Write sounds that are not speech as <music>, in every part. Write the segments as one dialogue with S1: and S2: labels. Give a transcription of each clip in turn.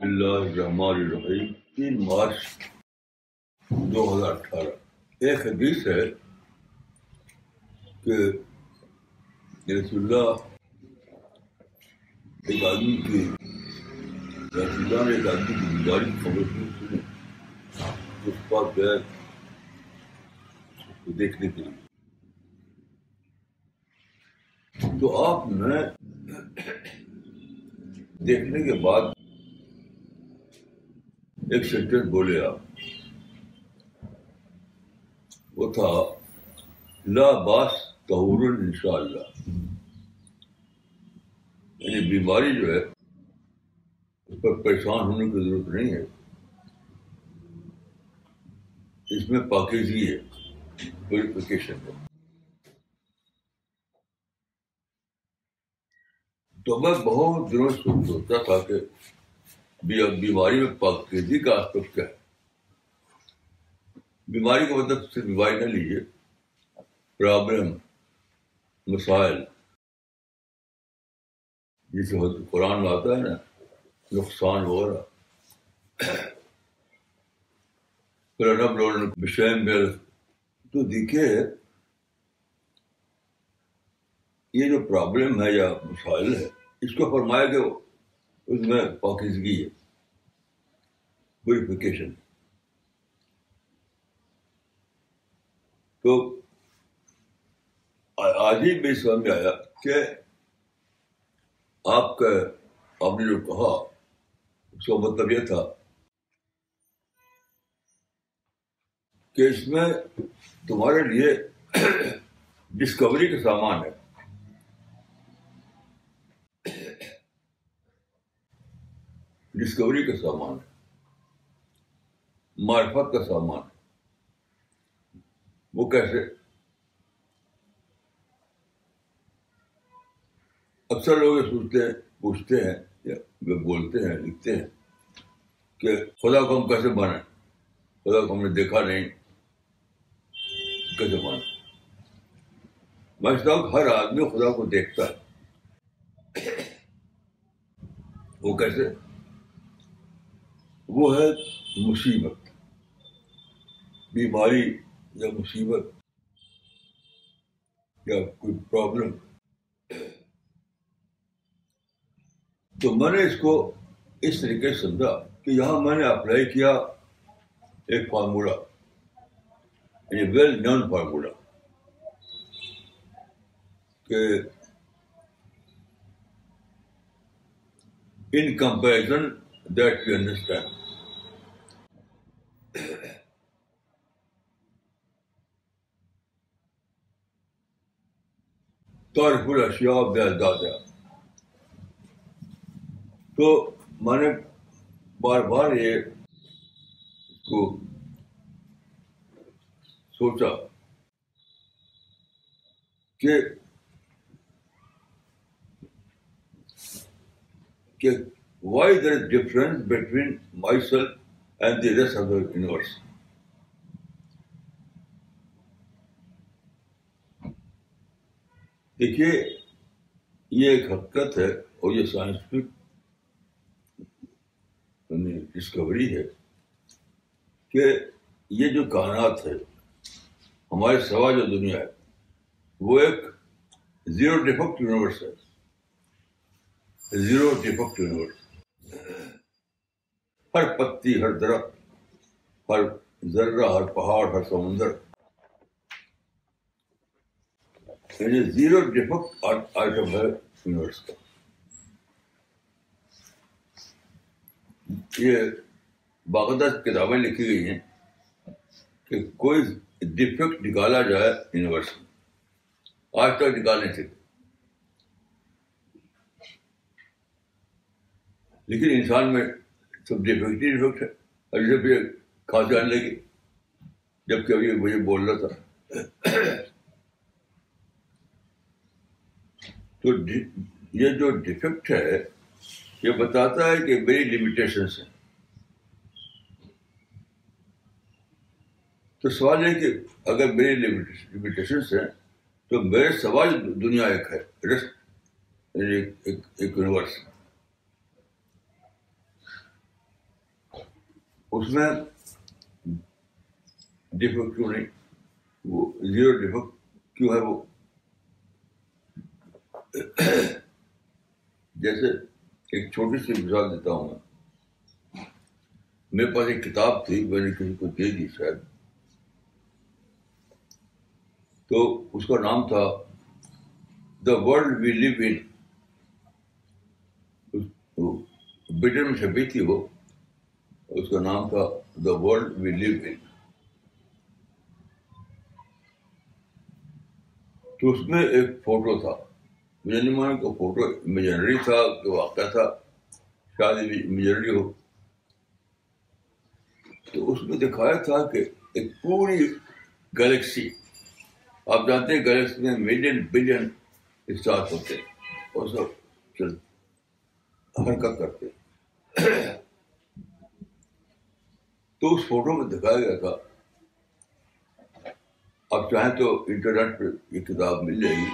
S1: اللہ الرحمن الرحیم، تین مارچ دو ہزار اٹھارہ۔ ایک حدیث ہے کہ رسول اللہ ایک آدمی کی رسول اللہ نے ایک آدمی کی بیماری خبر سنی اس پاس گیا کو دیکھنے کے لیے۔ تو آپ نے دیکھنے کے بعد ایک سینٹینس بولے آپ۔ وہ تھا، لا باس تہور ان شاء اللہ یعنی بیماری جو ہے، اس پر پریشان ہونے کی ضرورت نہیں ہے۔ اس میں پاکیزگی ہے پیوریفیکیشن ہے تو میں بہت دنوں سے سوچتا تھا کہ بیماری میں پاکیزی کا آسپیکٹ کیا؟ ہے بیماری کا مطلب صرف بیماری نہ لیجیے، پرابلم، مسائل۔ جسے قرآن میں آتا ہے نا، نقصان وغیرہ تو دیکھیے، یہ جو پرابلم ہے یا مسائل ہے، اس کو فرمایا کہ اس میں پاکیزگی ہے۔ پیوریفیکیشن تو آج ہی بھی سمجھ میں آیا کہ آپ کا، آپ نے جو کہا، اس کا مطلب یہ تھا کہ اس میں تمہارے لیے <coughs> ڈسکوری کا سامان ہے۔ ڈسکوری کا سامان ہے۔ معرفت کا سامان ہے۔ وہ کیسے؟ اکثر لوگ یہ سوچتے ہیں، پوچھتے ہیں یا بولتے ہیں، لکھتے ہیں کہ خدا کو ہم کیسے مانیں؟ خدا کو ہم نے دیکھا نہیں۔ کیسے مانے میں ہوں ہر آدمی خدا کو دیکھتا ہے۔ وہ کیسے؟ وہ ہے مصیبت، بیماری یا مصیبت یا کوئی پرابلم تو میں نے اس کو اس طریقے سے سمجھا کہ یہاں میں نے اپلائی کیا ایک فارمولا یعنی ویل نون فارمولا کہ in comparison that you understand اشیاء بے دادا تو میں نے بار بار یہ اس کو سوچا کہ کہ why there is difference between myself and the rest of the universe دیکھیے یہ ایک حقیقت ہے اور یہ سائنٹیفک ڈسکوری ہے کہ یہ جو کائنات ہے ہمارے سوا جو دنیا ہے وہ ایک زیرو ڈیفیکٹ یونیورس ہے زیرو ڈیفیکٹ یونیورس ہر پتی ہر درخت ہر ذرہ ہر پہاڑ، ہر سمندر۔ یعنی زیرو ڈیفیکٹ آئٹم ہے یونیورس کا۔ یہ باقاعدہ کتابیں لکھی گئی ہیں کہ کوئی ڈیفیکٹ نکالا جائے یونیورس میں۔ آج تک نکال نہیں سکتے لیکن انسان میں سب ڈیفیکٹ ہی ڈیفیکٹ ہے۔ اور جب یہ کھانسی آنے لگی جبکہ ابھی مجھے بول رہا تھا۔ تو یہ جو ڈیفیکٹ ہے، یہ بتاتا ہے کہ میری لمیٹیشنس ہیں۔ تو سوال یہ کہ اگر میری لمیٹیشنس ہیں، تو میرے سوال دنیا ایک ہے۔ یعنی ایک یونیورس اس میں ڈیفیکٹ کیوں نہیں؟ وہ زیرو ڈیفیکٹ کیوں ہے وہ؟ جیسے ایک چھوٹی سی مثال دیتا ہوں میں۔ میرے پاس ایک کتاب تھی، میں نے کسی کو دے دی شاید۔ تو اس کا نام تھا دا ورلڈ وی لیو ان برٹن میں چھپی تھی وہ۔ اس کا نام تھا دا ورلڈ وی لیو ان تو اس میں ایک فوٹو تھا۔ مجھے نہیں مانا کہ فوٹو امیجنری تھا کہ واقعہ تھا۔ شاید امیجنری ہو۔ تو اس میں دکھایا تھا کہ ایک پوری گلیکسی آپ جانتے ہیں گلیکسی میں ملین بلین اسٹار ہوتے اور سب چل حرکت کرتے تو اس فوٹو میں دکھایا گیا تھا۔ آپ چاہیں تو انٹرنیٹ پہ یہ کتاب مل جائے گی۔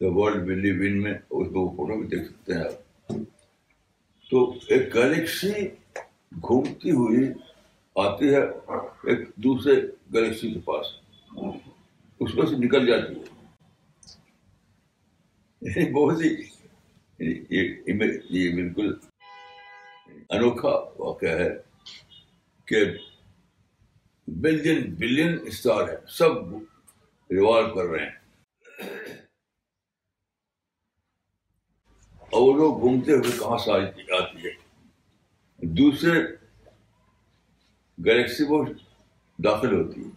S1: دا ورلڈ ولی ون میں اس کو فوٹو بھی دیکھ سکتے ہیں آپ۔ تو ایک گلیکسی گھومتی ہوئی آتی ہے ایک دوسرے گلیکسی کے پاس۔ اس میں سے نکل جاتی ہے۔ بہت ہی یہ بالکل انوکھا واقعہ ہے۔ کہ بلین بلین اسٹار ہے، سب ریوالو کر رہے ہیں۔ اور وہ لوگ گھومتے ہوئے کہاں سے آتی ہے؟ دوسرے گلیکسی وہ داخل ہوتی ہے۔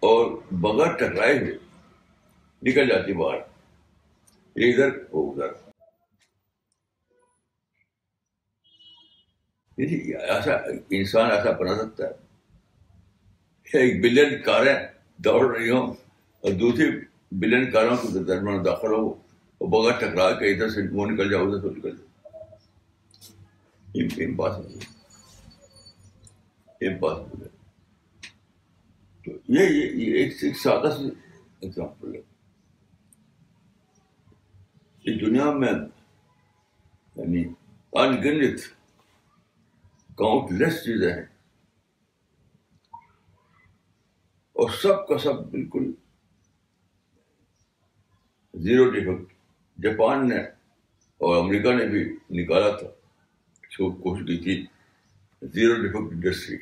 S1: اور بغیر ٹکرائے ہوئے نکل جاتی باہر۔ ادھر، وہ ادھر۔ جی، ایسا انسان ایسا بنا سکتا ہے۔ ایک بلین کاریں دوڑ رہی ہوں اور دوسری بلین کاروں کے درمیان داخل ہو اور بغیر ٹکرا کے ادھر سے وہ نکل جاؤ، ادھر تو نکل جاؤ۔ امپاسبل امپاسبل ہے۔ تو یہ ایک سادہ سی ایگزامپل ہے۔ اس دنیا میں یعنی انگنت کاؤنٹ لیس چیزیں ہیں۔ اور سب کا سب بالکل زیرو ڈیفیکٹ۔ جاپان نے اور امریکہ نے بھی نکالا تھا۔ کوشش کی تھی۔ Zero defect industry.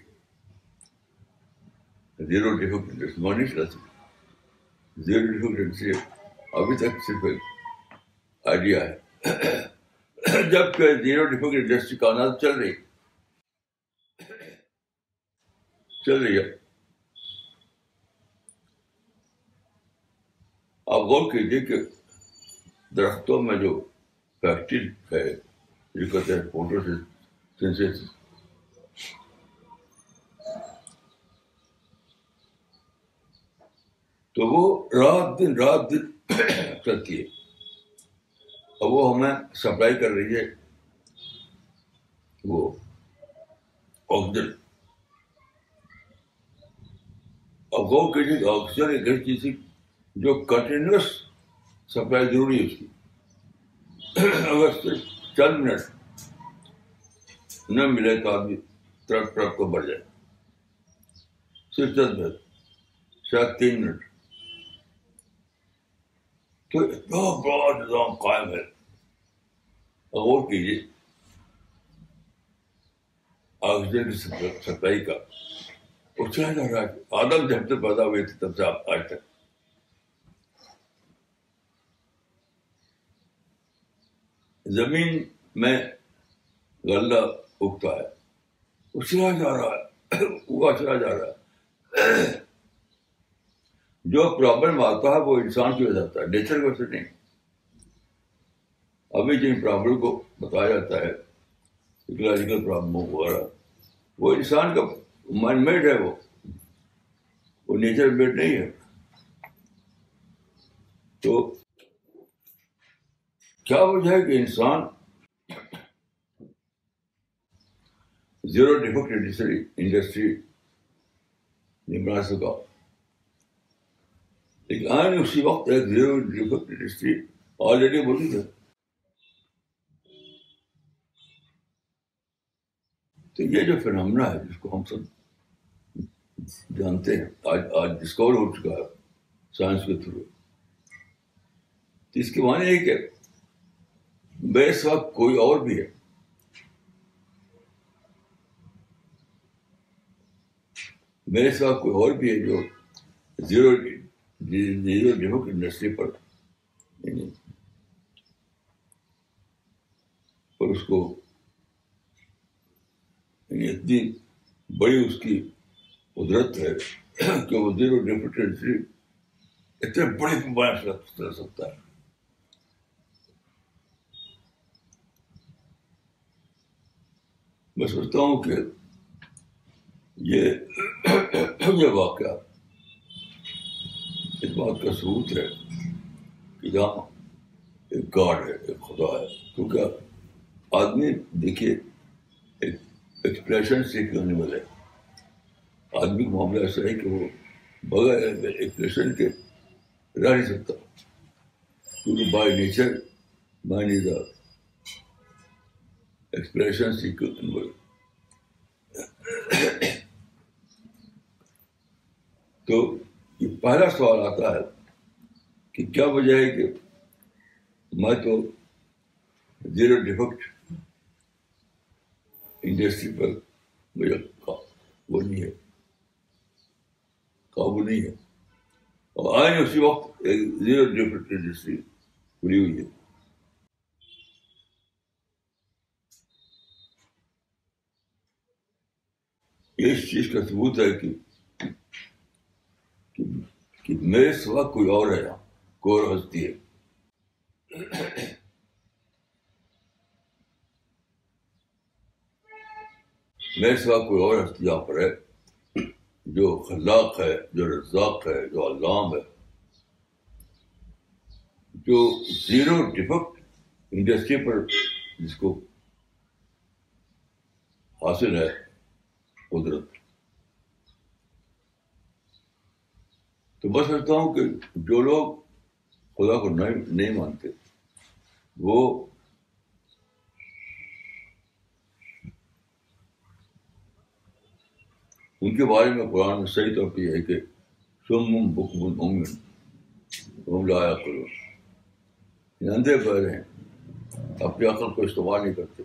S1: Zero defect industry. مان نہیں چلا سکتی زیرو ڈیفیکٹ انڈسٹری ابھی تک صرف ایک آئیڈیا ہے۔ جبکہ زیرو ڈیفیکٹ انڈسٹری کا آناز چل رہی۔ چل رہی ہے۔ آپ غور کیجیے کہ درختوں میں جو فیکٹری ہے جو کہتے ہیں فوٹو تو وہ رات دن رات دن چلتی ہے۔ اور وہ ہمیں سپلائی کر رہی ہے وہ آکسیجن۔ اور غور کیجیے کہ آکسیجن ایک ایسی چیز جو کنٹینیوس سپلائی ضروری ہے اس کی۔ اگر صرف چند منٹ نہ ملے تو آدمی ٹرک ٹرک کو بڑھ جائے۔ صرف چند منٹ، شاید تین منٹ۔ تو اتنا بڑا نظام قائم ہے۔ غور کیجیے، آکسیجن کی سپلائی کا۔ وہ چلا جا رہا ہے آدم جب سے پیدا ہوئے تھے تب سے آج تک زمین میں غلہ اگتا ہے وہ چلا جا رہا ہے اگا چلا جا رہا ہے جو پرابلم آتا ہے وہ انسان کی وجہ سے ہے نیچر کی وجہ سے نہیں ابھی جن پرابلم کو بتایا جاتا ہے ایکولوجیکل پرابلم وغیرہ وہ انسان کا مائنڈ میڈ ہے وہ۔ وہ نیچر میڈ نہیں ہے۔ تو کیا وجہ ہے کہ انسان زیرو ڈیفیکٹ انڈسٹری انڈسٹری نہیں بنا سکا۔ لیکن آئین اسی وقت ایک زیرو ڈیفیکٹ انڈسٹری آلریڈی موجود ہے تو یہ جو فنامنا ہے، جس کو ہم سب جانتے ہیں۔ آج آج ڈسکور ہو چکا ہے سائنس کے تھرو تو اس کے معنی ہے کہ میرے ساتھ کوئی اور بھی ہے۔ میرے ساتھ کوئی اور بھی ہے جو زیرو زیرو ڈیمو انڈسٹری پر پر اس کو یعنی اتنی بڑی اس کی قدرت ہے کہ وہ زیرو ڈیفیٹنسی اتنے بڑے پیمانے سے رہ سکتا ہے۔ میں سوچتا ہوں کہ یہ یہ واقعہ اس بات کا ثبوت ہے کہ جہاں ایک گاڈ ہے، ایک خدا ہے۔ کیونکہ آدمی، دیکھیے، ایک ایکسپریشن سیکھ لینے والے آدمی کا معاملہ ایسا ہے کہ وہ بغیر ایکسپریشن کے رہ نہیں سکتا۔ کیونکہ by nature mind is expression تو یہ پہلا سوال آتا ہے کہ کیا وجہ ہے کہ میں تو زیرو ڈیفیکٹ انڈسٹری پر مجھے وہ نہیں ہے۔ قابو نہیں ہے۔ اور آئے اسی وقت ایک زیرو ڈیفیکٹ انڈسٹری کھلی ہوئی ہے۔ یہ اس چیز کا ثبوت ہے کہ کہ میرے سوا کوئی اور ہے کوئی اور ہستی ہے؟ میرے سوا کوئی اور ہستی یہاں پر ہے۔ جو خلاق ہے، جو رزاق ہے، جو علام ہے، جو زیرو ڈیفیکٹ انڈسٹری پر جس کو حاصل ہے، قدرت۔ تو میں سمجھتا ہوں کہ جو لوگ خدا کو نہیں مانتے، وہ ان کے بارے میں قرآن میں صحیح طور پہ یہ ہے کہ سم بکم عمر لایا کرو اندھے پیر ہیں، اپنی عقل کو استعمال نہیں کرتے۔